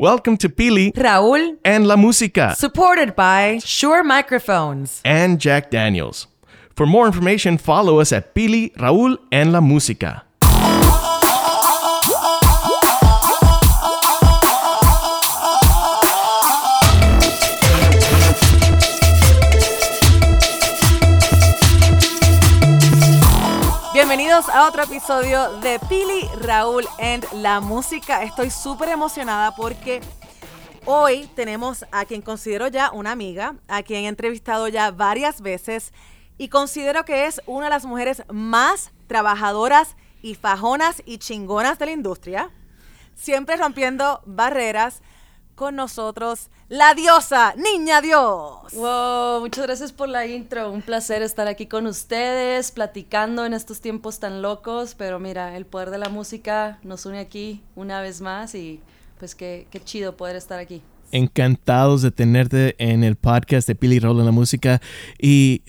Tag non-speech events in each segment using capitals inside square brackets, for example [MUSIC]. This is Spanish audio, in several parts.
Welcome to Pili Raúl, and La Música supported by Shure Microphones. and Jack Daniels. For more information, follow us at Pili, Raúl, and La Música. A otro episodio de Pili, Raúl and La Música. Estoy súper emocionada porque hoy tenemos a quien considero ya una amiga, a quien he entrevistado ya varias veces y considero que es una de las mujeres más trabajadoras y fajonas y chingonas de la industria, siempre rompiendo barreras. Con nosotros, la diosa, Niña Dios. Wow, muchas gracias por la intro. Un placer estar aquí con ustedes, platicando en estos tiempos tan locos. Pero mira, el poder de la música nos une aquí una vez más y pues qué, qué chido poder estar aquí. Encantados de tenerte en el podcast de Pili, Raúl, en La Música. Y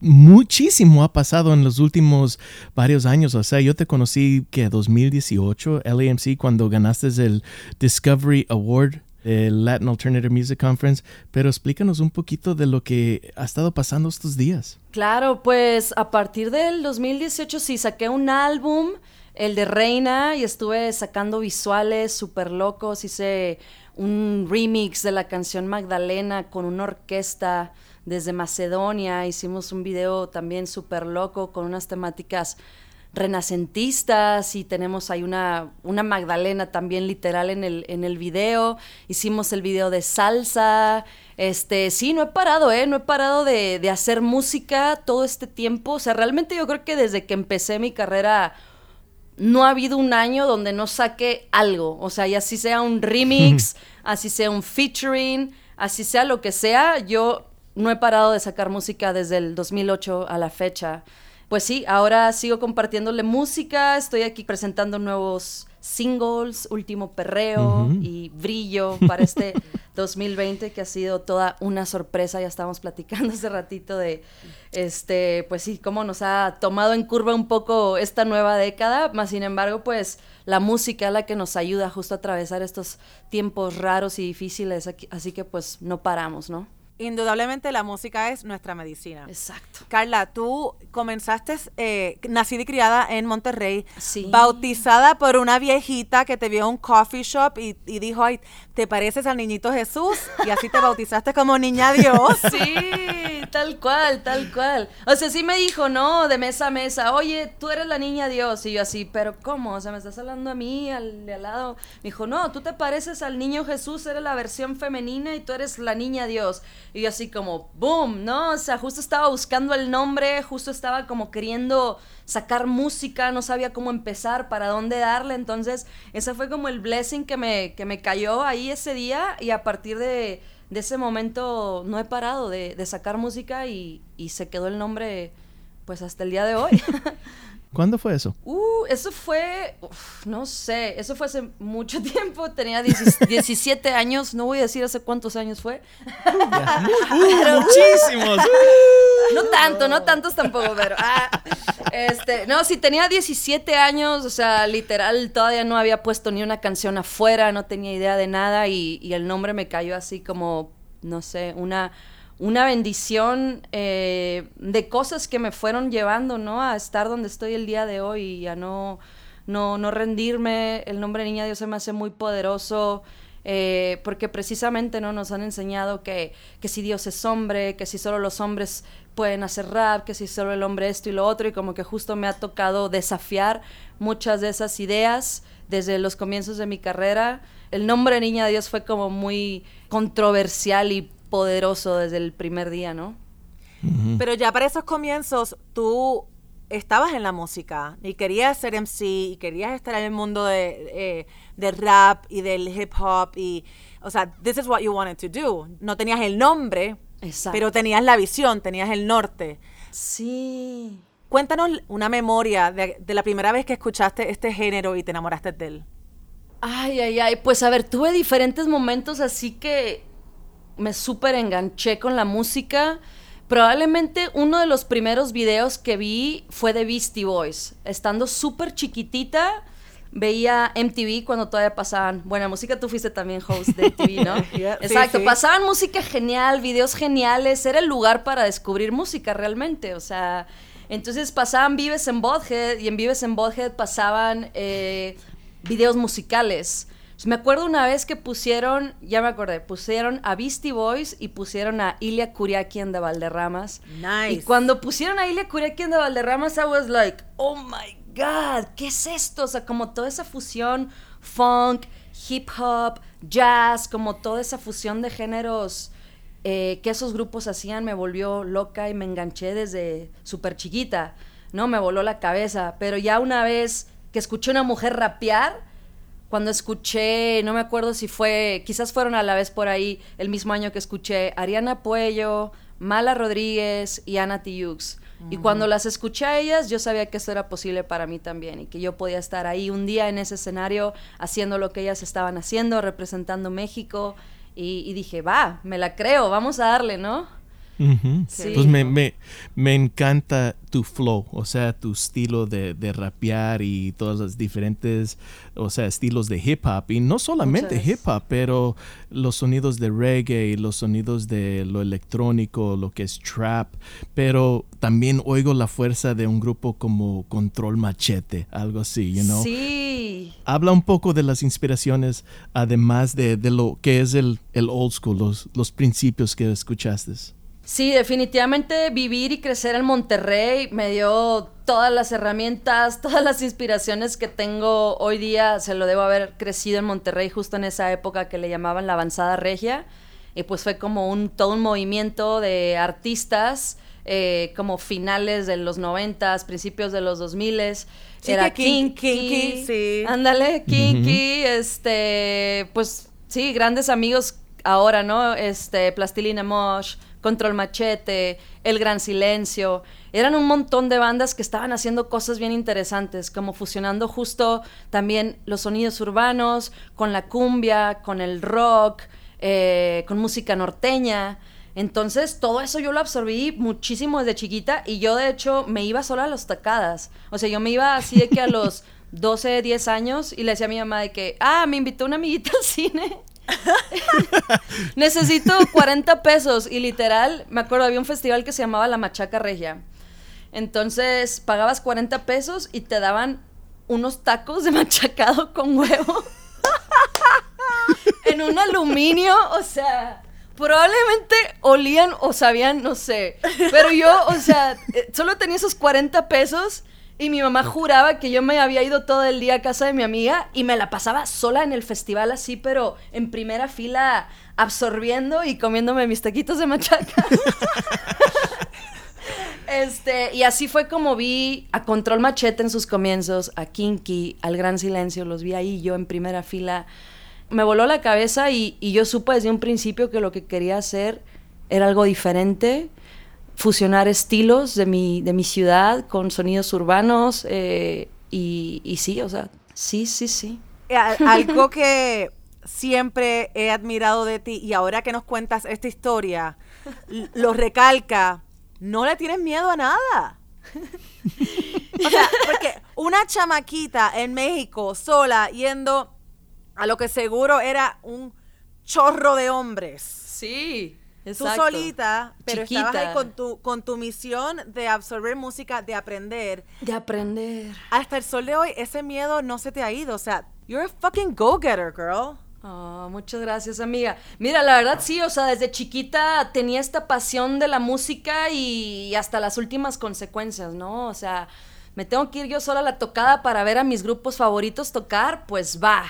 muchísimo ha pasado en los últimos varios años. O sea, yo te conocí que 2018, LAMC, cuando ganaste el Discovery Award el Latin Alternative Music Conference, pero explícanos un poquito de lo que ha estado pasando estos días. Claro, pues a partir del 2018 sí saqué un álbum, el de Reina, y estuve sacando visuales súper locos. Hice un remix de la canción Magdalena con una orquesta desde Macedonia. Hicimos un video también súper loco con unas temáticas renacentistas y tenemos ahí una, una Magdalena también literal en el, en el video. Hicimos el video de salsa. Este, sí, no he parado, ¿eh? No he parado de, de hacer música todo este tiempo. O sea, realmente yo creo que desde que empecé mi carrera no ha habido un año donde no saque algo. O sea, y así sea un remix, [LAUGHS] así sea un featuring, así sea lo que sea, yo no he parado de sacar música desde el 2008 a la fecha pues sí, ahora sigo compartiéndole música, estoy aquí presentando nuevos singles, Último Perreo y Brillo para este [LAUGHS] 2020 que ha sido toda una sorpresa, ya estábamos platicando hace ratito de, este, pues sí, cómo nos ha tomado en curva un poco esta nueva década, más sin embargo, pues la música es la que nos ayuda justo a atravesar estos tiempos raros y difíciles, así que pues no paramos, ¿no? Indudablemente la música es nuestra medicina. Exacto. Carla, tú comenzaste, eh, nacida y criada en Monterrey, Sí. bautizada por una viejita que te vio en un coffee shop y, y dijo, ay, ¿te pareces al niñito Jesús? Y así te bautizaste como niña Dios. [LAUGHS] Sí, tal cual, tal cual. O sea, sí me dijo, ¿no? De mesa a mesa, oye, tú eres la niña Dios. Y yo así, pero ¿cómo? O sea, ¿me estás hablando a mí, al de al lado? Me dijo, no, tú te pareces al niño Jesús, eres la versión femenina y tú eres la niña Dios. Y yo así como, boom, ¿no? O sea, justo estaba buscando el nombre, justo estaba como queriendo sacar música, no sabía cómo empezar, para dónde darle. Entonces, ese fue como el blessing que me, que me cayó ahí ese día y a partir de, de ese momento no he parado de, de sacar música y, y se quedó el nombre pues hasta el día de hoy. [LAUGHS] ¿Cuándo fue eso? Uh, eso fue, uf, no sé, eso fue hace mucho [LAUGHS] tiempo, tenía 10 17 [LAUGHS] años, no voy a decir hace cuántos años fue. [LAUGHS] Muchísimos. No tanto, no tantos tampoco, pero. ah, este, no, si tenía 17 años, o sea, literal, todavía no había puesto ni una canción afuera, no tenía idea de nada y, y el nombre me cayó así como, no sé, una, una bendición eh, de cosas que me fueron llevando, ¿no? A estar donde estoy el día de hoy y a no, no, no rendirme. El nombre Niña Dios se me hace muy poderoso. eh, porque precisamente no nos han enseñado que, que si Dios es hombre, que si solo los hombres pueden hacer rap, que si solo el hombre esto y lo otro, y como que justo me ha tocado desafiar muchas de esas ideas desde los comienzos de mi carrera. El nombre Niña de Dios fue como muy controversial y poderoso desde el primer día, ¿no? Pero ya para esos comienzos, tú estabas en la música y querías ser MC y querías estar en el mundo de, eh, del rap y del hip hop y, o sea, this is what you wanted to do. No tenías el nombre, Exacto. pero tenías la visión, tenías el norte. Sí. Cuéntanos una memoria de, de la primera vez que escuchaste este género y te enamoraste de él. Ay, ay, ay. Pues a ver, tuve diferentes momentos así que me súper enganché con la música. Probablemente uno de los primeros videos que vi fue de Beastie Boys. Estando súper chiquitita, veía MTV cuando todavía pasaban. Buena música, tú fuiste también host de MTV, ¿no? [LAUGHS] Yeah, sí, Exacto, sí. pasaban música genial, videos geniales. Era el lugar para descubrir música realmente. O sea, entonces pasaban Vives en Bothead y en Vives en Bothead pasaban eh, videos musicales. Me acuerdo una vez que pusieron, ya me acordé, pusieron a Beastie Boys y pusieron a Ilia Kuriakian de Valderramas. Nice. Y cuando pusieron a Ilia Kuriakian de Valderramas, I was like, oh my God, ¿qué es esto? O sea, como toda esa fusión funk, hip hop, jazz, como toda esa fusión de géneros eh, que esos grupos hacían, me volvió loca y me enganché desde súper chiquita, ¿no? Me voló la cabeza. Pero ya una vez que escuché una mujer rapear, cuando escuché, no me acuerdo si fue, quizás fueron a la vez por ahí, el mismo año que escuché Ariana Puello, Mala Rodríguez y Ana Tijoux. Y cuando las escuché a ellas, yo sabía que esto era posible para mí también y que yo podía estar ahí un día en ese escenario haciendo lo que ellas estaban haciendo, representando México. Y, y dije, va, me la creo, vamos a darle, ¿no? Ujú. Sí. Pues me, me, me encanta tu flow, o sea, tu estilo de, de rapear y todos los diferentes, o sea, estilos de hip hop. Y no solamente Muchas. hip hop, pero los sonidos de reggae, los sonidos de lo electrónico, lo que es trap. Pero también oigo la fuerza de un grupo como Control Machete, algo así, you know? Sí. Habla un poco de las inspiraciones, además de, de lo que es el, el old school, los, los principios que escuchaste. Sí, definitivamente vivir y crecer en Monterrey me dio todas las herramientas, [LAUGHS] todas las inspiraciones que tengo hoy día. Se lo debo haber crecido en Monterrey justo en esa época que le llamaban la avanzada regia. Y pues fue como un todo un movimiento de artistas, eh, como finales de los noventas, principios de los dos miles. Sí, Era Kinky, Kinky, sí. Ándale, Kinky, este, pues sí, grandes amigos ahora, ¿no? Este, Plastilina Mosh, Control Machete, El Gran Silencio. Eran un montón de bandas que estaban haciendo cosas bien interesantes, como fusionando justo también los sonidos urbanos con la cumbia, con el rock, eh, con música norteña. Entonces, todo eso yo lo absorbí muchísimo desde chiquita y yo, de hecho, me iba sola a las tacadas. O sea, yo me iba así de que a los [LAUGHS] 12, 10 años y le decía a mi mamá de que, ah, me invitó una amiguita al cine. [LAUGHS] Necesito 40 pesos y literal, me acuerdo, había un festival que se llamaba La Machaca Regia. Entonces, pagabas 40 pesos y te daban unos tacos de [LAUGHS] machacado con huevo [LAUGHS] en un aluminio, o sea, probablemente olían o sabían, no sé. Pero yo, o sea, eh, solo tenía esos 40 pesos y mi mamá juraba que yo me había ido todo el día a casa de mi amiga y me la pasaba sola en el festival así, pero en primera fila absorbiendo y comiéndome mis taquitos de machaca. [LAUGHS] Este, y así fue como vi a Control Machete en sus comienzos, a Kinky, al Gran Silencio, los vi ahí yo en primera fila. Me voló la cabeza y, y yo supe desde un principio que lo que quería hacer era algo diferente, fusionar estilos de mi, de mi ciudad con sonidos urbanos eh, y, y sí, o sea, sí, sí, sí. Eh, Algo que siempre he admirado de ti y ahora que nos cuentas esta historia, lo recalca, no le tienes miedo a nada. [LAUGHS] O sea, porque una chamaquita en México sola yendo a lo que seguro era un chorro de hombres. Sí, Tú solita, pero estabas ahí Chiquita. con tu, con tu misión de absorber música, de aprender. De aprender. Hasta el sol de hoy, ese miedo no se te ha ido. O sea, you're a fucking go-getter, girl. Oh, muchas gracias, amiga. Mira, la verdad sí, o sea, desde chiquita tenía esta pasión de la música y hasta las últimas consecuencias, ¿no? O sea, me tengo que ir yo sola a la tocada para ver a mis grupos favoritos tocar, pues va,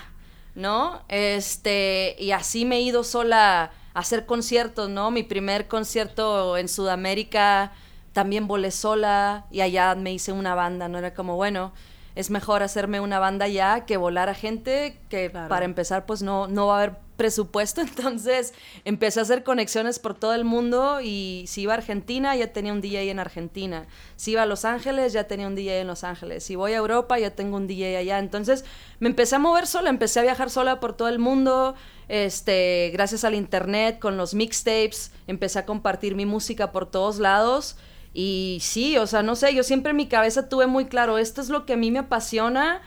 ¿no? Este, y así me he ido sola hacer conciertos, ¿no? Mi primer concierto en Sudamérica también volé sola y allá me hice una banda, ¿no? Era como, bueno, es mejor hacerme una banda ya que volar a gente que Claro. para empezar pues no, no va a haber presupuesto, [LAUGHS] entonces empecé a hacer conexiones por todo el mundo y si iba a Argentina ya tenía un DJ en Argentina, si iba a Los Ángeles ya tenía un DJ en Los Ángeles, si voy a Europa ya tengo un DJ allá, entonces me empecé a mover sola, empecé a viajar sola por todo el mundo, este, gracias al internet, con los mixtapes, empecé a compartir mi música por todos lados. Y sí, o sea, no sé, yo siempre en mi cabeza tuve muy claro, esto es lo que a mí me apasiona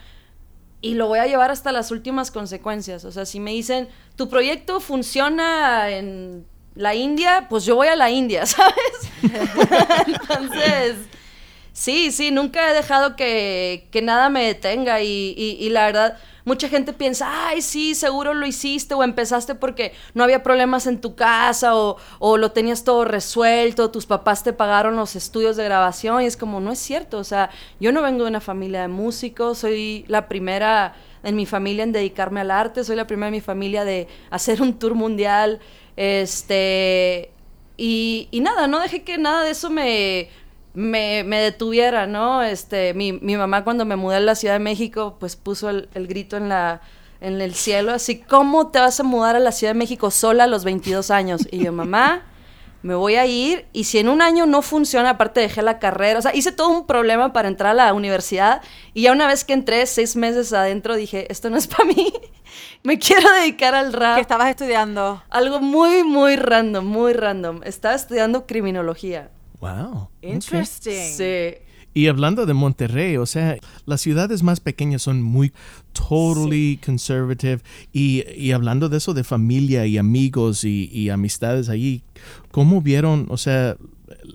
y lo voy a llevar hasta las últimas consecuencias. O sea, si me dicen, tu proyecto funciona en la India, pues yo voy a la India, [LAUGHS] ¿sabes? Entonces, sí, sí, nunca he dejado que, que nada me detenga y, y- y la verdad, mucha gente piensa, ay, sí, seguro lo hiciste o empezaste porque no había problemas en tu casa o, o lo tenías todo resuelto, tus papás te pagaron los estudios de grabación y es como, no es cierto, o sea, yo no vengo de una familia de músicos, soy la primera en mi familia en dedicarme al arte, soy la primera en mi familia de hacer un tour mundial, este, y, y nada, no dejé que nada de eso me, me, me detuviera, ¿no? Este, mi, mi mamá cuando me mudé a la Ciudad de México, pues puso el, el grito en la en el cielo, así, ¿cómo te vas a mudar a la Ciudad de México sola a los 22 años? Y yo, mamá, me voy a ir y si en un año no funciona, aparte dejé la carrera, o sea, hice todo un problema para entrar a la universidad y ya una vez que entré seis meses adentro dije, esto no es para mí, [LAUGHS] me quiero dedicar al rap. ¿Qué estabas estudiando? Algo muy, muy random, muy random. Estaba estudiando criminología. Wow. Interesting. Sí. Y hablando de Monterrey, o sea, las ciudades más pequeñas son muy totally conservative. Y, y hablando de eso de familia y amigos y, y amistades allí, ¿cómo vieron, o sea,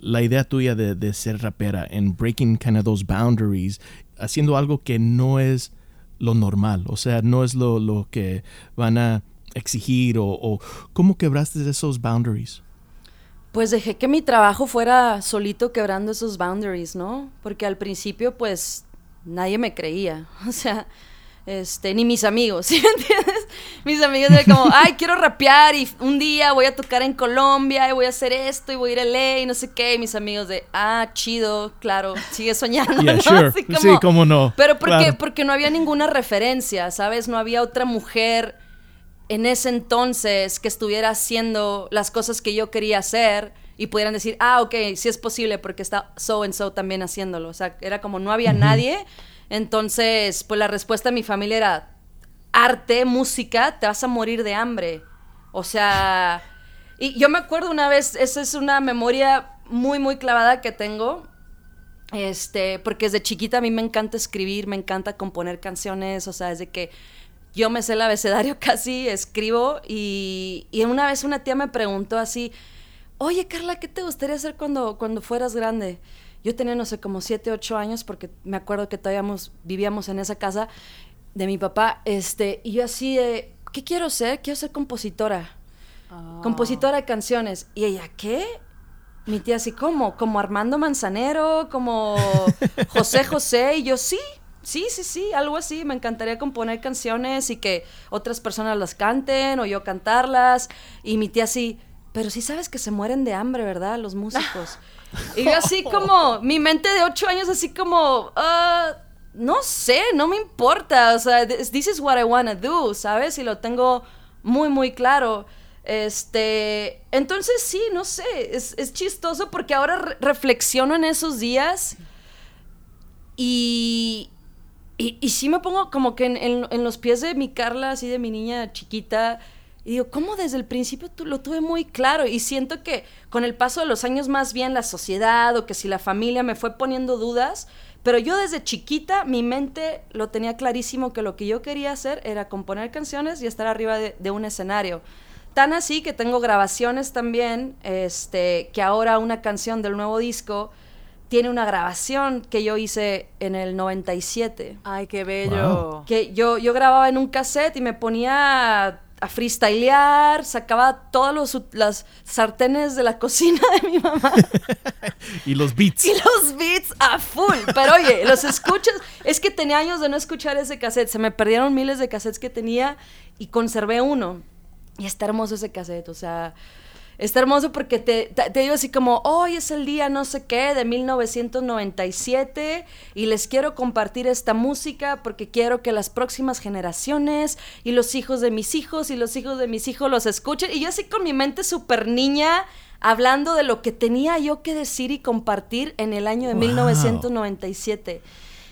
la idea tuya de, de ser rapera en breaking kind of those boundaries, haciendo algo que no es lo normal, o sea, no es lo, lo que van a exigir o, o cómo quebraste esos boundaries? Pues dejé que mi trabajo fuera solito quebrando esos boundaries, ¿no? Porque al principio, pues, nadie me creía. [LAUGHS] O sea, este, ni mis amigos, [LAUGHS] ¿sí me entiendes? Mis amigos eran como, ay, quiero rapear y un día voy a tocar en Colombia y voy a hacer esto y voy a ir a LA y no sé qué. Y mis amigos de, ah, chido, claro, sigue soñando. [LAUGHS] Yeah, ¿no? sure. Así Sí, cómo no. Pero porque, Claro. porque no había ninguna referencia, ¿sabes? No había otra mujer en ese entonces que estuviera haciendo las cosas que yo quería hacer y pudieran decir, ah, ok, sí es posible porque está so and so también haciéndolo. O sea, era como no había nadie. Entonces, pues la respuesta de mi familia era, arte, música, te vas a morir de hambre. O sea, y yo me acuerdo una vez, esa es una memoria muy, muy clavada que tengo. Este, porque desde chiquita a mí me encanta escribir, me encanta componer canciones, o sea, desde que yo me sé el abecedario [LAUGHS] casi, escribo, y, y una vez una tía me preguntó así, oye Carla, ¿qué te gustaría hacer cuando, cuando fueras grande? Yo tenía, no sé, como 7, 8 años, porque me acuerdo que todavía vivíamos en esa casa de mi papá, este, y yo así de, ¿qué quiero ser? Quiero ser compositora compositora de canciones. Y ella, ¿qué? Mi tía así, ¿cómo? ¿Como Armando Manzanero? ¿Como [LAUGHS] José José? Y yo, sí, sí, sí, sí, algo así. Me encantaría componer canciones y que otras personas las canten o yo cantarlas. Y mi tía así, pero sí sabes que se mueren de hambre, ¿verdad? Los músicos. [LAUGHS] y yo así como, mi mente de ocho años así como, ah, no sé, no me importa. O sea, this this is what I wanna do, ¿sabes? Y lo tengo muy, muy claro. Este, entonces sí, no sé, es, es chistoso porque ahora re- reflexiono en esos días y, y, y sí me pongo como que en, los pies de mi Carla, así de mi niña chiquita, y digo, ¿cómo desde el principio tu- lo tuve muy claro? Y siento que con el paso de los años más bien la sociedad o que si la familia me fue poniendo dudas, pero yo desde chiquita mi mente lo tenía clarísimo que lo que yo quería hacer era componer canciones y estar arriba de, de un escenario. Tan así que tengo grabaciones también, este, que ahora una canción del nuevo disco tiene una grabación que yo hice en el 97 Ay, qué bello. Wow. que yo, yo grababa en un cassette y me ponía a, a freestylear, sacaba todos los, las sartenes de la cocina de mi mamá [LAUGHS] Y los beats. y los beats a full. Pero oye, los escuchas. Es que tenía años de no escuchar ese cassette. Se me perdieron miles de cassettes que tenía y conservé uno. Y está hermoso ese cassette. O sea, está hermoso porque te, te, digo así como, hoy es el día no sé qué de 1997 y les quiero compartir esta música porque quiero que las próximas generaciones y los hijos de mis hijos y los hijos de mis hijos los escuchen. Y yo así con mi mente súper niña hablando de lo que tenía yo que decir y compartir en el año de 1997.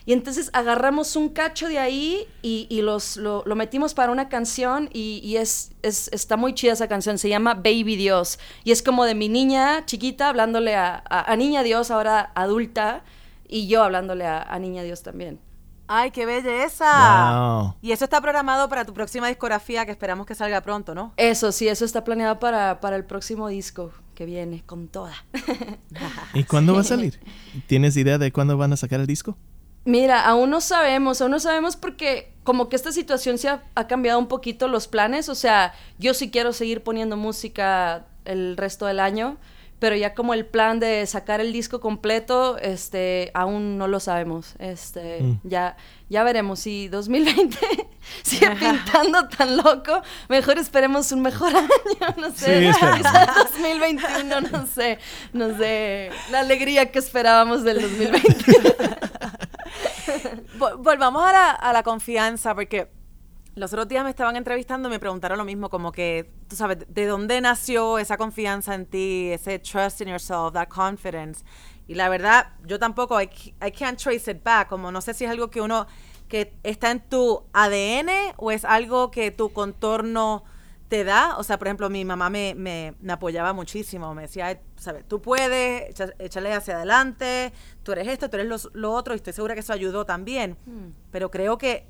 Y entonces agarramos un cacho de ahí y, los, lo, metimos para una canción y, es, es, está muy chida esa canción, se llama Baby Dios. Y es como de mi niña chiquita hablándole a, a, Niña Dios, ahora adulta, y yo hablándole a, Niña Dios también. ¡Ay, qué belleza! Y eso está programado para tu próxima discografía que esperamos que salga pronto, ¿no? Eso, sí, eso está planeado para, para el próximo disco que viene con toda. [LAUGHS] ¿Y cuándo va a salir? [LAUGHS] ¿Tienes idea de cuándo van a sacar el disco? Mira, aún no sabemos, aún no sabemos porque como que esta situación se ha, cambiado un poquito los planes, o sea, yo sí quiero seguir poniendo música el resto del año, pero ya como el plan de sacar el disco completo, este, aún no lo sabemos, este, mm. ya, ya veremos si 2020 [LAUGHS] sigue pintando tan loco, mejor esperemos un mejor [LAUGHS] año, no sé, sí, 2021, [LAUGHS] no sé, no sé, la alegría que esperábamos del 2020. [LAUGHS] Volvamos a la, a la confianza, porque los otros días me estaban entrevistando y me preguntaron lo mismo, como que, tú sabes, ¿de dónde nació esa confianza en ti, ese trust in yourself, that confidence? Y la verdad, yo tampoco, I, I can't trace it back, como no sé si es algo que uno, que está en tu ADN o es algo que tu contorno te da, o sea, por ejemplo, mi mamá me, me, apoyaba muchísimo, me decía, ¿sabes? Tú puedes, échale hacia adelante, tú eres esto, tú eres lo, otro, y estoy segura que eso ayudó también. Hmm. Pero creo que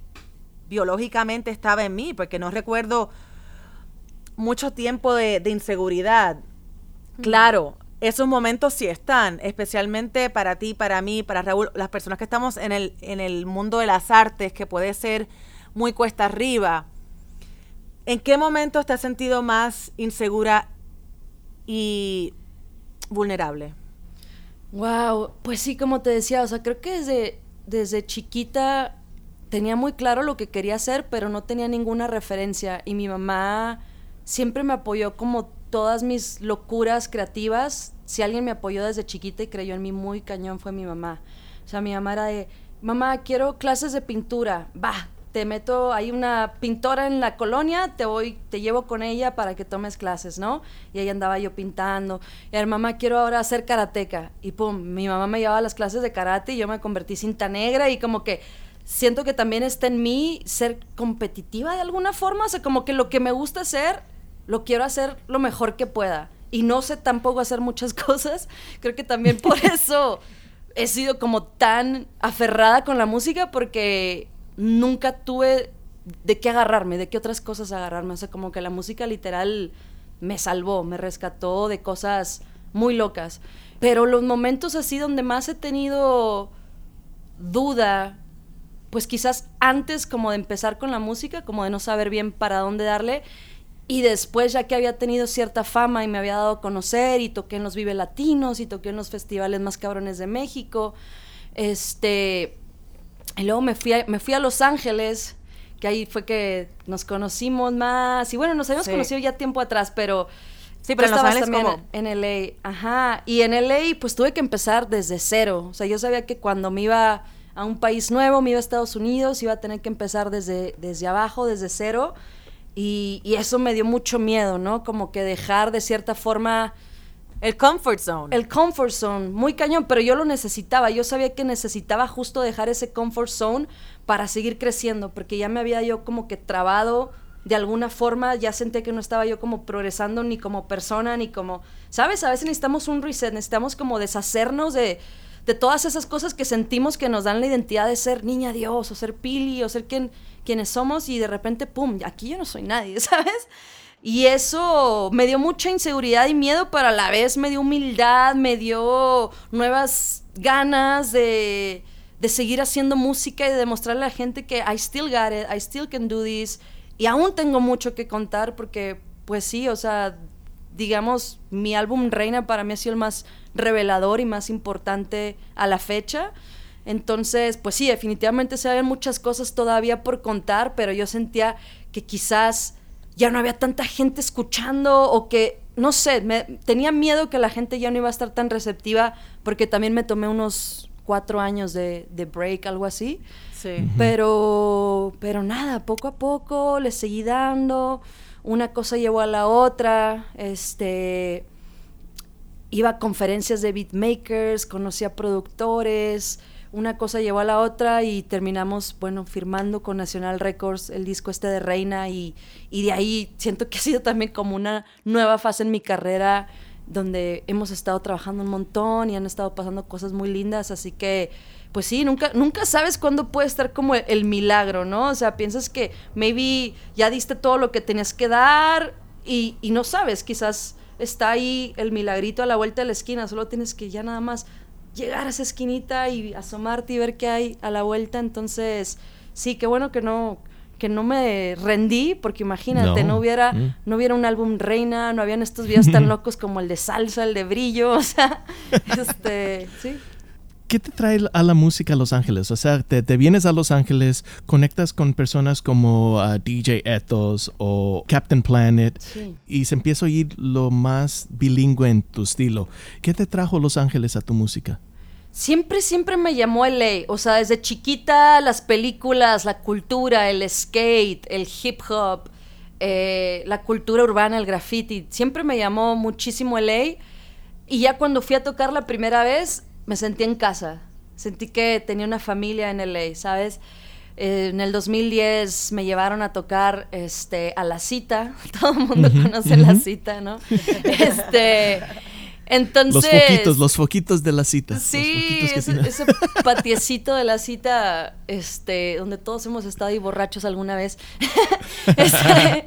biológicamente estaba en mí, porque no recuerdo mucho tiempo de, inseguridad. Hmm. Claro, esos momentos sí están, especialmente para ti, para mí, para Raúl, las personas que estamos en el, en el mundo de las artes, que puede ser muy cuesta arriba ¿En qué momento te has sentido más insegura y vulnerable? Wow, pues sí, como te decía, o sea, creo que desde, desde chiquita tenía muy claro lo que quería hacer, pero no tenía ninguna referencia. Y mi mamá siempre me apoyó como todas mis locuras creativas. Si alguien me apoyó desde chiquita y creyó en mí muy cañón fue mi mamá. O sea, mi mamá era de, mamá, quiero clases de pintura. Va, te meto, hay una pintora en la colonia, te voy, te llevo con ella para que tomes clases, ¿no? Y ahí andaba yo pintando. Y a ver, mamá, quiero ahora hacer karateca. Y pum, mi mamá me llevaba a las clases de karate y yo me convertí cinta negra y como que siento que también está en mí ser competitiva de alguna forma, o sea, como que lo que me gusta hacer, lo quiero hacer lo mejor que pueda. Y no sé tampoco hacer muchas [LAUGHS] cosas. Creo que también por [LAUGHS] eso he sido como tan aferrada con la música porque nunca tuve de qué agarrarme, de qué otras cosas agarrarme. O sea, como que la música literal me salvó, me rescató de cosas muy locas. Pero los momentos así donde más he tenido duda, pues quizás antes como de empezar con la música, como de no saber bien para dónde darle, y después ya que había tenido cierta fama y me había dado a conocer y toqué en los Vive Latinos y toqué en los festivales más cabrones de México, este, y luego me fui a, me fui a Los Ángeles, que ahí fue que nos conocimos más. Y bueno, nos habíamos conocido ya tiempo atrás, pero... Sí, pero estabas también en LA. Ajá. Y en LA, pues tuve que empezar desde cero. O sea, yo sabía que cuando me iba a un país nuevo, me iba a Estados Unidos, iba a tener que empezar desde, desde abajo, desde cero. Y, y eso me dio mucho miedo, ¿no? Como que dejar de cierta forma el comfort zone. El comfort zone, muy cañón, pero yo lo necesitaba. Yo sabía que necesitaba justo dejar ese comfort zone para seguir creciendo, porque ya me había yo como que trabado de alguna forma, ya sentí que no estaba yo como progresando ni como persona, ni como, ¿sabes? A veces necesitamos un reset, necesitamos como deshacernos de, de todas esas cosas que sentimos que nos dan la identidad de ser niña Dios, o ser Pili, o ser quien, quienes somos, y de repente, ¡pum!, aquí yo no soy nadie, [LAUGHS] ¿sabes? Y eso me dio mucha inseguridad y miedo, pero a la vez me dio humildad, me dio nuevas ganas de, de seguir haciendo música y de demostrarle a la gente que I still got it, I still can do this. Y aún tengo mucho que contar porque, pues sí, o sea, digamos, mi álbum Reina para mí ha sido el más revelador y más importante a la fecha. Entonces, pues sí, definitivamente se ven muchas cosas todavía por contar, pero yo sentía que quizás ya no había tanta gente escuchando o que no sé, me, tenía miedo que la gente ya no iba a estar tan receptiva porque también me tomé unos cuatro años de, de break, algo así. Sí. Pero, pero nada, poco a poco le seguí dando, una cosa llevó a la otra, este, iba a conferencias de beatmakers, conocía productores, una cosa llevó a la otra y terminamos, bueno, firmando con National Records el disco este de Reina y, y de ahí siento que ha sido también como una nueva fase en mi carrera donde hemos estado trabajando un montón y han estado pasando cosas muy lindas, así que pues sí, nunca, nunca sabes cuándo puede estar como el, milagro, ¿no? O sea, piensas que maybe ya diste todo lo que tenías que dar y, y no sabes, quizás está ahí el milagrito a la vuelta de la esquina, solo tienes que ya nada más llegar a esa esquinita y asomarte y ver qué hay a la vuelta, entonces sí, qué bueno que no que no me rendí, porque imagínate, no, No. hubiera, Mm. no hubiera un álbum reina, no habían estos videos tan [LAUGHS] locos como el de salsa, el de brillo, [LAUGHS] o sea, [LAUGHS] este, sí. ¿Qué te trae a la música a Los Ángeles? O sea, te, te vienes a Los Ángeles, conectas con personas como uh, DJ Ethos o Captain Planet Sí. y se empieza a oír lo más bilingüe en tu estilo. ¿Qué te trajo Los Ángeles a tu música? Siempre, siempre me llamó LA. O sea, desde chiquita las películas, la cultura, el skate, el hip hop, eh, la cultura urbana, el graffiti. Siempre me llamó muchísimo LA. Y ya cuando fui a tocar la primera vez, me sentí en casa. Sentí que tenía una familia en LA, ¿sabes? Eh, en el 2010 me llevaron a tocar este, a La Cita. [LAUGHS] Todo el mundo conoce La Cita, ¿no? Este, entonces... Los foquitos, los foquitos de la cita. Sí, ese, ese patiecito de la cita, este, donde todos hemos estado ahí borrachos alguna vez. [LAUGHS] Este,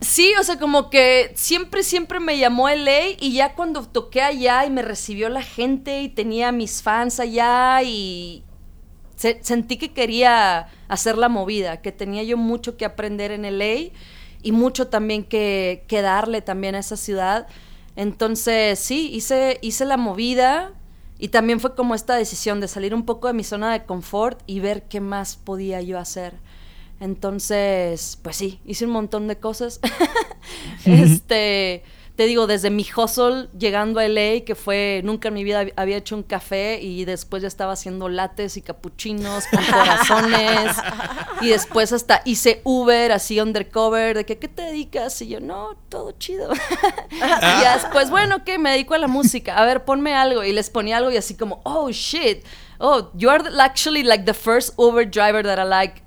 sí, o sea, como que siempre, siempre me llamó LA y ya cuando toqué allá y me recibió la gente y tenía mis fans allá y se- sentí que quería hacer la movida, que tenía yo mucho que aprender en LA y mucho también que, que darle también a esa ciudad. Entonces, sí, hice, hice la movida y también fue como esta decisión de salir un poco de mi zona de confort y ver qué más podía yo hacer. Entonces, pues sí, hice un montón de cosas. [LAUGHS] este, te digo, desde mi hustle llegando a LA, que fue, nunca en mi vida hab- había hecho un café y después ya estaba haciendo lates y capuchinos con [LAUGHS] corazones. y después hasta hice Uber así undercover, de que, ¿qué te dedicas? Y yo, no, todo chido. [LAUGHS] y ya después, bueno, ¿qué? Me dedico a la música. A ver, ponme algo. Y les ponía algo y así como, oh, shit. Oh, you are actually like the first Uber driver that I like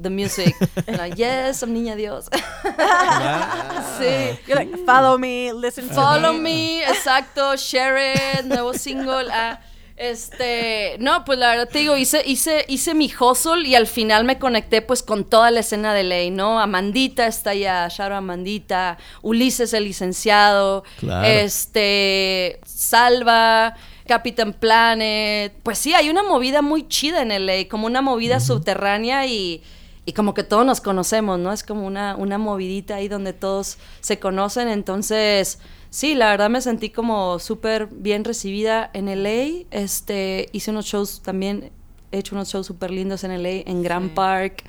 the music. And [LAUGHS] like, yes, I'm niña Dios. [LAUGHS] sí. You're like, follow me, listen to Follow me. me, exacto, share it, nuevo single. ah, este, no, pues la verdad te digo, hice, hice, hice mi hustle y al final me conecté pues con toda la escena de ley, ¿no? Amandita está allá, Sharo Amandita, Ulises el licenciado, Claro. este, Salva, Capitán Planet. Pues sí, hay una movida muy chida en LA, como una movida subterránea y, y como que todos nos conocemos, ¿no? Es como una, una movidita ahí donde todos se conocen. Entonces, sí, la verdad me sentí como súper bien recibida en LA. Este, hice unos shows también, he hecho unos shows súper lindos en LA, en Grand Park.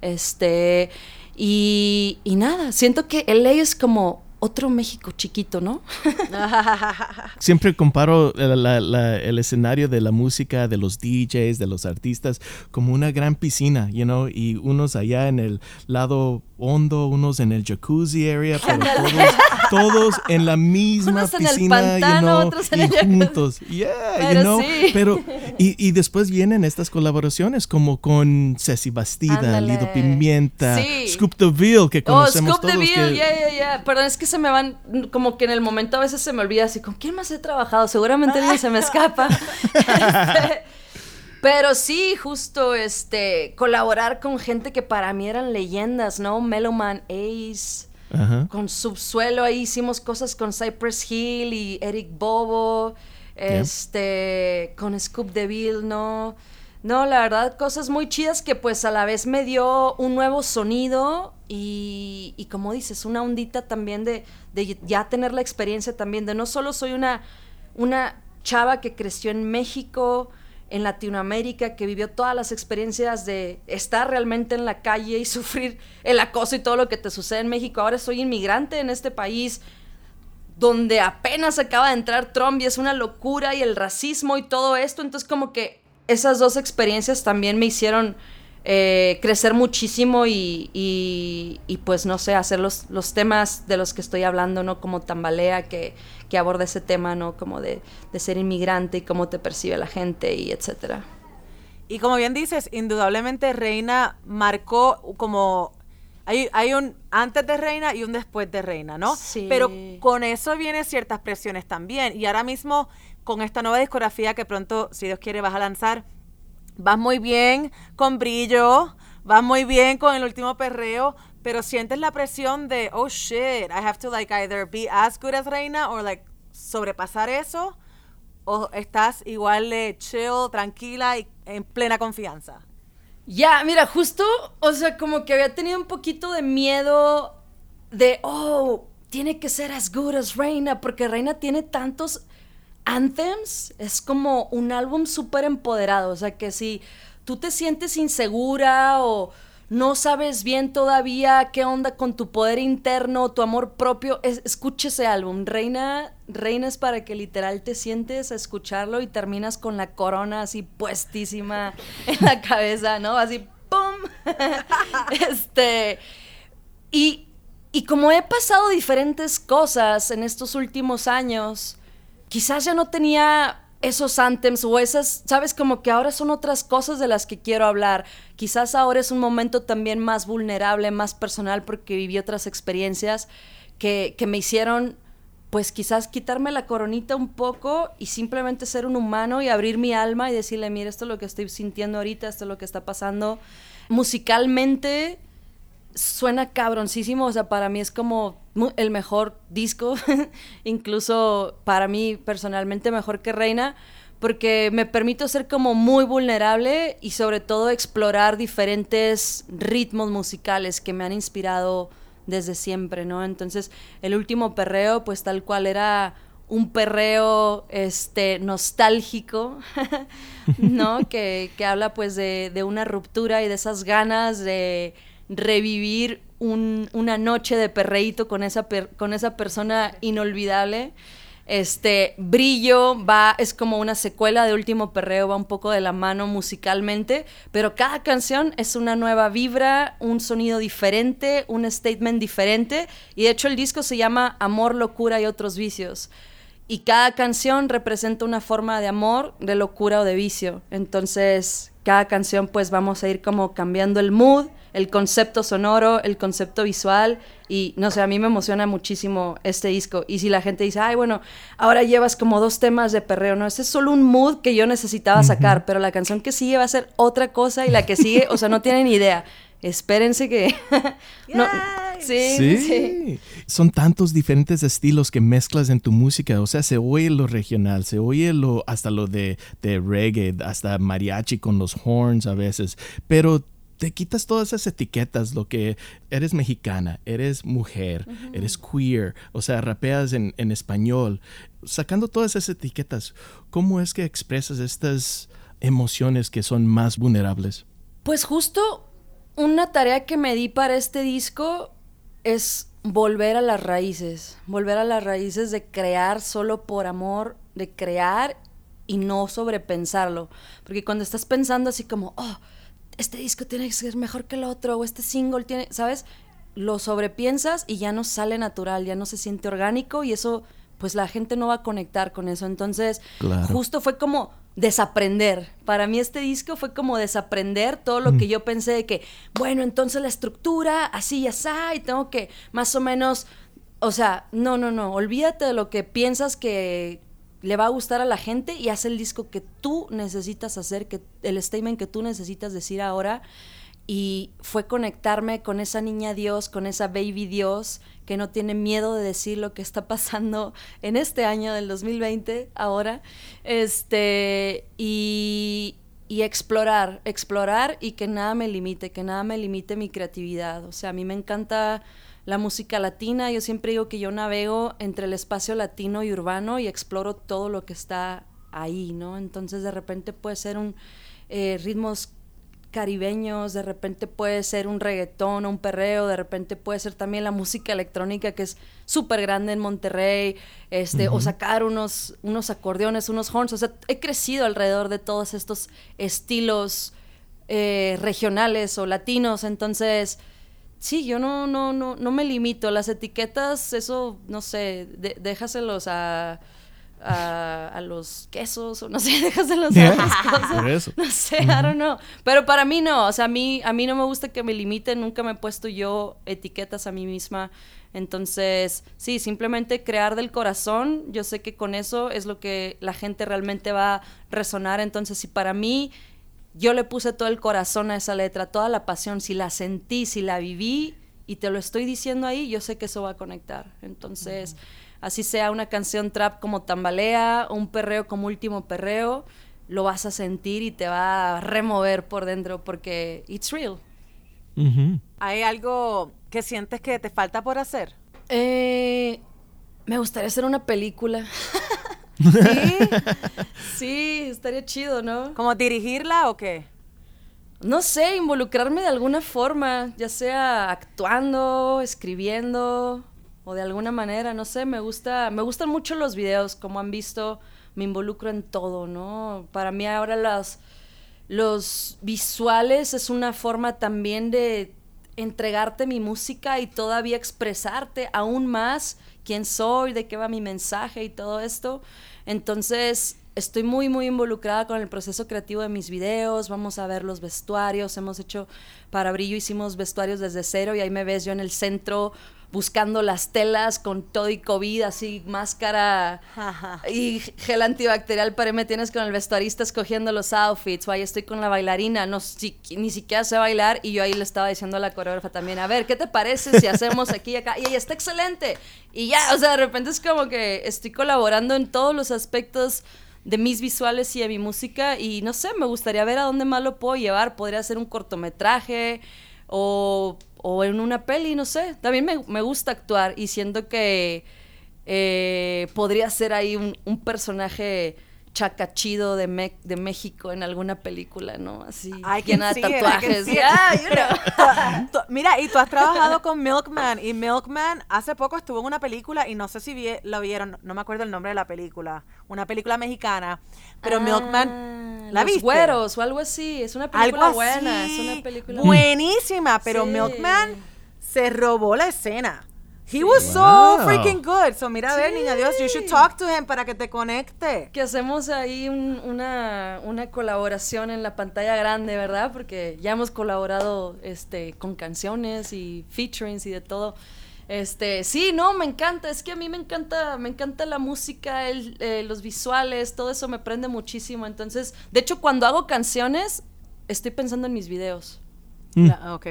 Este, y, y nada, siento que LA es como otro México chiquito, ¿no? [LAUGHS] Siempre comparo la- la- la- el escenario de la música, de los DJs, de los artistas, como una gran piscina, you know, y unos allá en el lado hondo, unos en el jacuzzi area, pero todos, todos en la misma Unos en el piscina, pantano, you know, otros en y el juntos. Yeah, you Pero know, sí. pero y, y después vienen estas colaboraciones como con Ceci Bastida, Ándale. Lido Pimienta, Sí. Scoop the Ville, que Oh, conocemos Scoop the todos. Bill, que- yeah, yeah, yeah. Perdón, es que se me van, como que en el momento a veces se me olvida así, ¿con quién más he trabajado? Seguramente alguien se me escapa. [LAUGHS] Este, pero sí, justo, este, colaborar con gente que para mí eran leyendas, ¿no? Meloman Ace, Ajá. con Subsuelo, ahí hicimos cosas con Cypress Hill y Eric Bobo, este, con Scoop Deville, ¿no? No, la verdad, cosas muy chidas que pues a la vez me dio un nuevo sonido y, y como dices, una ondita también de, de ya tener la experiencia también de no solo soy una, una chava que creció en México, en Latinoamérica, que vivió todas las experiencias de estar realmente en la calle y [LAUGHS] sufrir el acoso y todo lo que te sucede en México. Ahora soy inmigrante en este país, donde apenas acaba de entrar Trump y es una locura y el racismo y todo esto. Entonces como que esas dos experiencias también me hicieron eh, crecer muchísimo y, y, pues no sé, hacer los, los, temas de los que estoy hablando, ¿no? Como Tambalea, que, que aborda ese tema, ¿no? Como de, de, ser inmigrante y cómo te percibe la gente y etcétera. Y como bien dices, indudablemente Reina marcó como... Hay, hay un antes de Reina y un después de Reina, ¿no? Sí. Pero con eso vienen ciertas presiones también. Y ahora mismo, con esta nueva discografía que pronto, si Dios quiere, vas a lanzar, vas muy bien con brillo, vas muy bien con el último perreo, pero sientes la presión de, oh shit, I have to like either be as good as Reina or like sobrepasar eso, o estás igual de chill, tranquila y en plena confianza. Ya, mira, justo, o sea, como que había tenido un poquito de miedo de, oh, tiene que ser as good as Reina, porque Reina tiene tantos Anthems es como un álbum súper empoderado, o sea que si tú te sientes insegura o no sabes bien todavía qué onda con tu poder interno, tu amor propio, es, escuche ese álbum. Reina, Reina es para que literal te sientes a escucharlo y terminas con la corona así puestísima [LAUGHS] en la cabeza, ¿no? Así, ¡pum! [LAUGHS] este, y, y como he pasado diferentes cosas en estos últimos años, quizás ya no tenía esos anthems o esas, sabes, como que ahora son otras cosas de las que quiero hablar. Quizás ahora es un momento también más vulnerable, más personal, porque viví otras experiencias que, que me hicieron, pues quizás quitarme la coronita un poco y simplemente ser un humano y abrir mi alma y decirle, mira, esto es lo que estoy sintiendo ahorita, esto es lo que está pasando. Musicalmente suena cabroncísimo, o sea, para mí es como el mejor disco, [LAUGHS] incluso para mí personalmente mejor que Reina, porque me permito ser como muy vulnerable y sobre todo explorar diferentes ritmos musicales que me han inspirado desde siempre, ¿no? Entonces, el último perreo, pues tal cual era un perreo este nostálgico, [LAUGHS] ¿no? [LAUGHS] que, que, habla pues de, de una ruptura y de esas ganas de revivir una noche de perreíto con esa, con esa persona inolvidable. Este Brillo va, es como una secuela de Último Perreo, va un poco de la mano musicalmente, pero cada canción es una nueva vibra, un sonido diferente, un statement diferente, y de hecho el disco se llama Amor, Locura y otros vicios. Y cada canción representa una forma de amor, de locura o de vicio. Entonces, cada canción pues vamos a ir como cambiando el mood, el concepto sonoro, el concepto visual y no sé, a mí me emociona muchísimo este disco y si la gente dice, ay bueno, ahora llevas como dos temas de perreo, no, este es solo un mood que yo necesitaba sacar, pero la canción que sigue va a ser otra cosa y la que sigue, o sea, no tienen idea. Espérense que... [LAUGHS] no, sí, sí, sí, Son tantos diferentes estilos que mezclas en tu música. O sea, se oye lo regional, se oye lo, hasta lo de, de reggae, hasta mariachi con los horns a veces. Pero te quitas todas esas etiquetas, lo que eres mexicana, eres mujer, eres queer, o sea, rapeas en, en, español, sacando todas esas etiquetas, ¿cómo es que expresas estas emociones que son más vulnerables? Pues justo una tarea que me di para este disco es volver a las raíces, volver a las raíces de crear solo por amor, de crear y no sobrepensarlo, porque cuando estás pensando así como, oh, este disco tiene que ser mejor que el otro, o este single tiene, ¿sabes? Lo sobrepiensas y ya no sale natural, ya no se siente orgánico y eso, pues la gente no va a conectar con eso. Entonces, justo fue como desaprender. Para mí este disco fue como desaprender todo lo que yo pensé de que, bueno, entonces la estructura, así y así, y tengo que más o menos, o sea, no, no, no, olvídate de lo que piensas que, le va a gustar a la gente y hace el disco que tú necesitas hacer, que el statement que tú necesitas decir ahora. Y fue conectarme con esa niña Dios, con esa baby Dios, que no tiene miedo de decir lo que está pasando en este año del 2020, ahora. Este, y, y explorar, explorar y que nada me limite, que nada me limite mi creatividad. O sea, a mí me encanta la música latina. Yo siempre digo que yo navego entre el espacio latino y urbano y exploro todo lo que está ahí, ¿no? Entonces de repente puede ser un eh, ritmos caribeños, de repente puede ser un reggaetón o un perreo, de repente puede ser también la música electrónica que es súper grande en Monterrey, este, o sacar unos, unos acordeones, unos horns, o sea, he crecido alrededor de todos estos estilos eh, regionales o latinos, entonces sí, yo no, no, no, no me limito, las etiquetas, eso, no sé, déjaselos a a, los quesos o no sé, déjaselos a las cosas. No sé, I don't know. Pero para mí no, o sea, a mí, a mí no me gusta que me limiten, nunca me he puesto yo etiquetas a mí misma. Entonces, sí, simplemente crear del corazón, yo sé que con eso es lo que la gente realmente va a resonar. Entonces, si para mí yo le puse todo el corazón a esa letra, toda la pasión, si la sentí, si la viví y te lo estoy diciendo ahí, yo sé que eso va a conectar. Entonces así sea una canción trap como Tambalea, un perreo como Último Perreo, lo vas a sentir y te va a remover por dentro porque it's real. ¿Hay algo que sientes que te falta por hacer? Eh, me gustaría hacer una película. [LAUGHS] ¿Sí? sí, estaría chido, ¿no? ¿Como dirigirla o qué? No sé, involucrarme de alguna forma, ya sea actuando, escribiendo, o de alguna manera, no sé, me gusta, me gustan mucho los videos, como han visto, me involucro en todo, ¿no? Para mí ahora las, los visuales es una forma también de entregarte mi música y todavía expresarte aún más quién soy, de qué va mi mensaje y todo esto. Entonces, estoy muy, muy involucrada con el proceso creativo de mis videos, vamos a ver los vestuarios, hemos hecho para Brillo, hicimos vestuarios desde cero y ahí me ves yo en el centro buscando las telas con todo y COVID, así máscara y gel antibacterial, para me tienes con el vestuarista escogiendo los outfits, o ahí estoy con la bailarina, no, ni siquiera sé bailar, y yo ahí le estaba diciendo a la coreógrafa también, a ver, ¿qué te parece si hacemos aquí y acá? Y ella está excelente. Y ya, o sea, de repente es como que estoy colaborando en todos los aspectos de mis visuales y de mi música y no sé, me gustaría ver a dónde más lo puedo llevar. Podría ser un cortometraje o o en una peli, no sé. También me, gusta actuar y siento que eh, podría ser ahí un personaje chacachido de, de México en alguna película, ¿no? Así, llena de tatuajes. [LAUGHS] Mira, y tú has trabajado con Milkman, y Milkman hace poco estuvo en una película, y no sé si lo vieron, no me acuerdo el nombre de la película, una película mexicana, pero Milkman, ah, ¿la Los güeros o algo así, es una película buena, es una película buenísima, pero Milkman se robó la escena. He was so freaking good. So mira a ver, niña Dios, you should talk to him para que te conecte. Que hacemos ahí una, una colaboración en la pantalla grande, ¿verdad? Porque ya hemos colaborado este, con canciones y featurings y de todo. Este, sí, no, me encanta, es que a mí me encanta, me encanta la música, el, eh, los visuales, todo eso me prende muchísimo. Entonces, de hecho, cuando hago canciones, estoy pensando en mis videos. Mm. ok.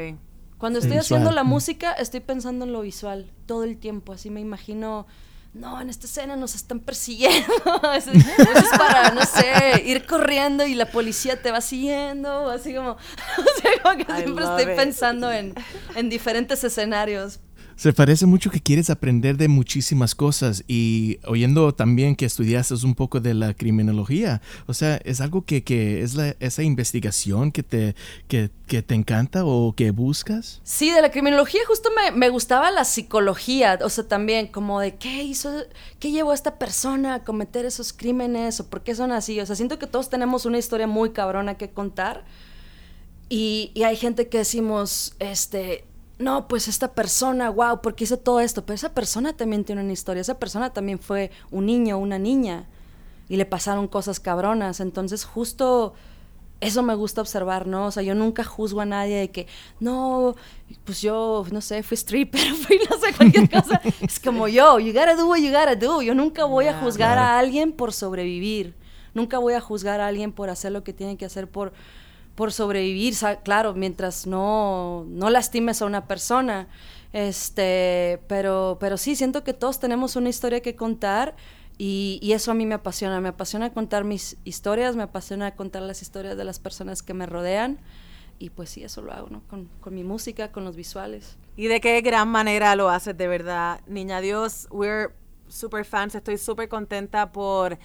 Cuando estoy haciendo la música, estoy pensando en lo visual todo el tiempo. Así me imagino, no, en esta escena nos están persiguiendo. [LAUGHS] eso, es para, no sé, ir corriendo y la policía te va siguiendo. Así como, [LAUGHS] que siempre estoy pensando en, en diferentes escenarios. Se parece mucho que quieres aprender de muchísimas cosas y oyendo también que estudiaste un poco de la criminología. O sea, ¿es algo que, es esa investigación que te, que, te encanta o que buscas? Sí, de la criminología justo me, gustaba la psicología. O sea, también como de qué hizo, qué llevó a esta persona a cometer esos crímenes o por qué son así. O sea, siento que todos tenemos una historia muy cabrona que contar. Y, y hay gente que decimos, este, no, pues esta persona, wow, porque hizo todo esto, pero esa persona también tiene una historia, esa persona también fue un niño, una niña, y le pasaron cosas cabronas, entonces justo eso me gusta observar, ¿no? O sea, yo nunca juzgo a nadie de que, no, pues yo, no sé, fui stripper, [LAUGHS] fui no sé, cualquier cosa. es como yo, you gotta do what you gotta do. Yo nunca voy a juzgar a alguien por sobrevivir. Nunca voy a juzgar a alguien por hacer lo que tiene que hacer por por sobrevivir, claro, mientras no, no lastimes a una persona. Este, pero, pero sí, siento que todos tenemos una historia que contar y, y, eso a mí me apasiona. Me apasiona contar mis historias, me apasiona contar las historias de las personas que me rodean. Y pues sí, eso lo hago, ¿no? Con, con mi música, con los visuales. Y de qué gran manera lo haces, de verdad. Niña Dios, we're super fans. Estoy súper contenta por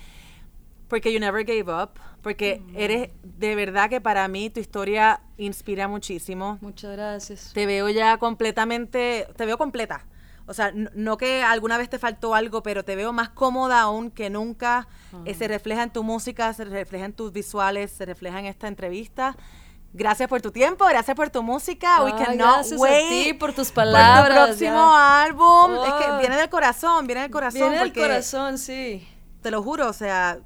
porque you never gave up, porque eres de verdad que para mí tu historia inspira muchísimo. Muchas gracias. Te veo ya completamente, te veo completa. O sea, no que alguna vez te faltó algo, pero te veo más cómoda aún que nunca. Eh, se refleja en tu música, se refleja en tus visuales, se refleja en esta entrevista. Gracias por tu tiempo, gracias por tu música. We Ay, cannot gracias a wait ti por tus tu palabras. próximo ya. álbum. Es que Oh. viene del corazón, viene del corazón. Viene del corazón, sí. te lo juro, o sea,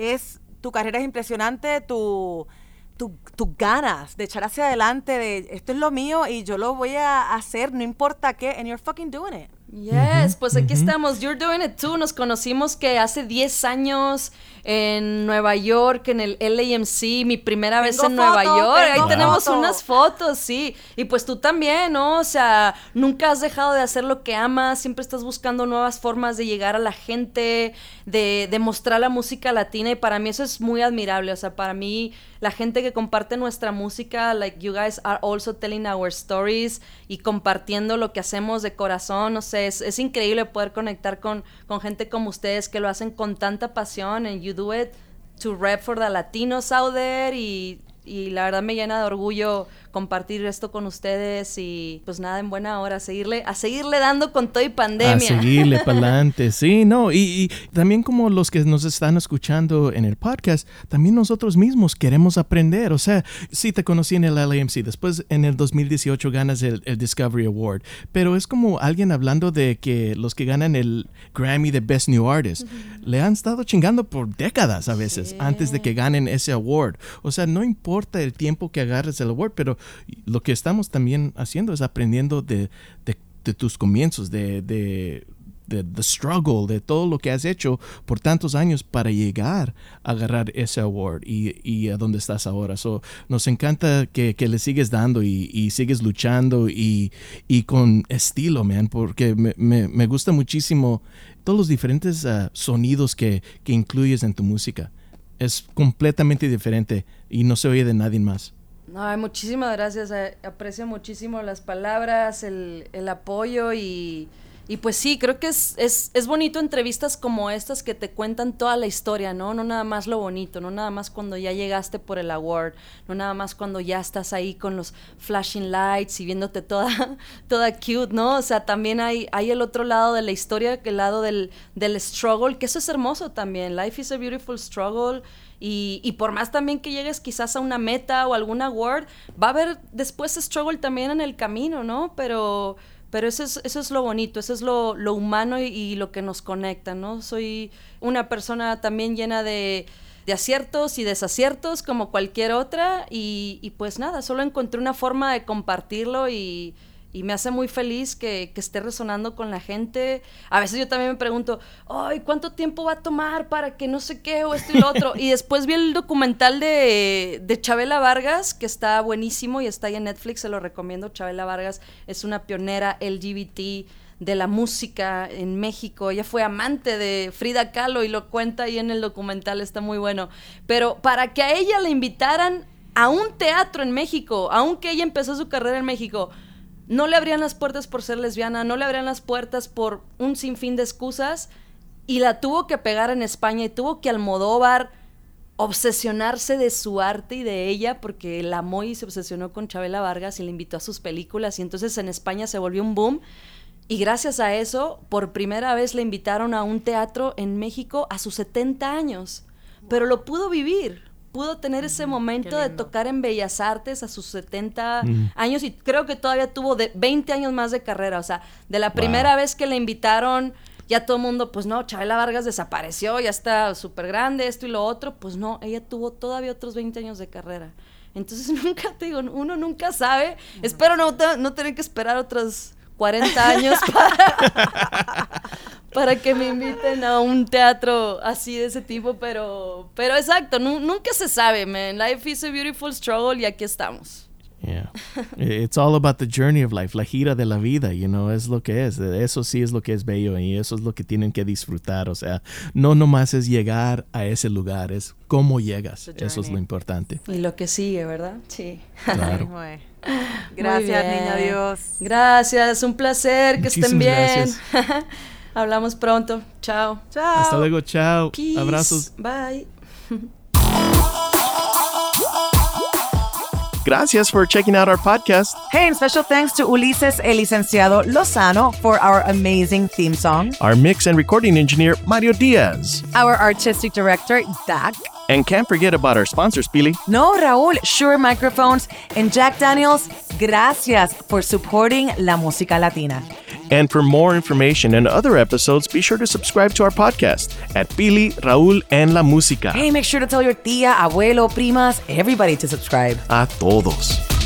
es tu carrera es impresionante, tu, tu- tus ganas de echar hacia adelante, de esto es lo mío y yo lo voy a hacer, no importa qué, and you're fucking doing it. Yes, pues aquí estamos. You're doing it too. Nos conocimos que hace 10 años en Nueva York, en el LAMC, mi primera vez en Nueva York. Ahí tenemos unas fotos, sí. Y pues tú también, ¿no? O sea, nunca has dejado de hacer lo que amas, siempre estás buscando nuevas formas de llegar a la gente, de, de mostrar la música latina y para mí eso es muy admirable. O sea, para mí la gente que comparte nuestra música, like you guys are also telling our stories y compartiendo lo que hacemos de corazón, no sé, es, increíble poder conectar con, con gente como ustedes que lo hacen con tanta pasión and you do it to rep for the Latinos out there y, y la verdad me llena de orgullo compartir esto con ustedes y pues nada, en buena hora, a seguirle, a seguirle dando con todo y pandemia. A seguirle [LAUGHS] para adelante, sí, no, y, y también como los que nos están escuchando en el podcast, también nosotros mismos queremos aprender, o sea, sí te conocí en el LAMC, después en el 2018 ganas el, el Discovery Award, pero es como alguien hablando de que los que ganan el Grammy de Best New Artist, le han estado chingando por décadas a veces, antes de que ganen ese award, o sea, no importa el tiempo que agarres el award, pero lo que estamos también haciendo es aprendiendo de, tus comienzos, de, the struggle, de todo lo que has hecho por tantos años para llegar a agarrar ese award y, a donde estás ahora. So, nos encanta que, le sigues dando y, sigues luchando y, con estilo, man, porque me, gusta muchísimo todos los diferentes ah, sonidos que, que incluyes en tu música. Es completamente diferente y no se oye de nadie más. Ay, muchísimas gracias. eh, aprecio muchísimo las palabras, el, el apoyo y, y pues sí, creo que es, es, es bonito entrevistas como estas que te cuentan toda la historia, ¿no? No nada más lo bonito, no nada más cuando ya llegaste por el award, no nada más cuando ya estás ahí con los flashing lights y viéndote toda, [LAUGHS] toda cute, ¿no? O sea, también hay, hay el otro lado de la historia, el lado del, del struggle, que eso es hermoso también. Life is a beautiful struggle. Y, y por más también que llegues quizás a una meta o algún award, va a haber después struggle también en el camino, ¿no? Pero, pero eso, es, eso es lo bonito, eso es lo, lo humano y, lo que nos conecta, ¿no? Soy una persona también llena de, de aciertos y desaciertos como cualquier otra y, y pues nada, solo encontré una forma de compartirlo y, y me hace muy feliz que, que esté resonando con la gente. A veces yo también me pregunto, ay, ¿cuánto tiempo va a tomar para que no sé qué o esto y lo otro? [LAUGHS] y después vi el documental de, de Chabela Vargas, que está buenísimo y está ahí en Netflix, se lo recomiendo. Chabela Vargas es una pionera LGBT de la música en México. Ella fue amante de Frida Kahlo y lo cuenta ahí en el documental, está muy bueno. Pero para que a ella la invitaran a un teatro en México, aunque ella empezó su carrera en México, no le abrían las puertas por ser lesbiana, no le abrían las puertas por un sinfín de excusas y la tuvo que pegar en España y tuvo que Almodóvar obsesionarse de su arte y de ella porque la amó y se obsesionó con Chabela Vargas y le invitó a sus películas y entonces en España se volvió un boom y gracias a eso por primera vez le invitaron a un teatro en México a sus 70 años, pero lo pudo vivir. Pudo tener ese momento de tocar en Bellas Artes a sus 70 años y creo que todavía tuvo de 20 años más de carrera. O sea, de la primera vez que le invitaron, ya todo el mundo, pues no, Chabela Vargas desapareció, ya está súper grande, esto y lo otro. Pues no, ella tuvo todavía otros 20 años de carrera. Entonces [LAUGHS] nunca te digo, uno nunca sabe. Espero no, no tener que esperar otros 40 años [LAUGHS] para, para que me inviten a un teatro así de ese tipo, pero, pero exacto, nu- nunca se sabe, man. Life is a beautiful struggle y aquí estamos. Yeah. It's all about the journey of life, la gira de la vida, you know, es lo que es. Eso sí es lo que es bello y eso es lo que tienen que disfrutar. O sea, no nomás es llegar a ese lugar, es cómo llegas. Eso es lo importante. Y lo que sigue, ¿verdad? Sí. Claro. [LAUGHS] Gracias, niña Dios. Gracias, un placer, que estén bien. Muchísimas [LAUGHS] Hablamos pronto. Chao. Chao. Hasta luego, chao. Peace. Abrazos. Bye. [LAUGHS] Gracias for checking out our podcast. Hey, and special thanks to Ulises El Licenciado Lozano for our amazing theme song. Our mix and recording engineer, Mario Diaz. Our artistic director, Dak. And can't forget about our sponsors, Pili. No, Raúl, Shure Microphones, and Jack Daniels, gracias for supporting la música latina. And for more information and other episodes, be sure to subscribe to our podcast at Pili, Raúl, and La Música. Hey, make sure to tell your tía, abuelo, primas, everybody to subscribe. A todos.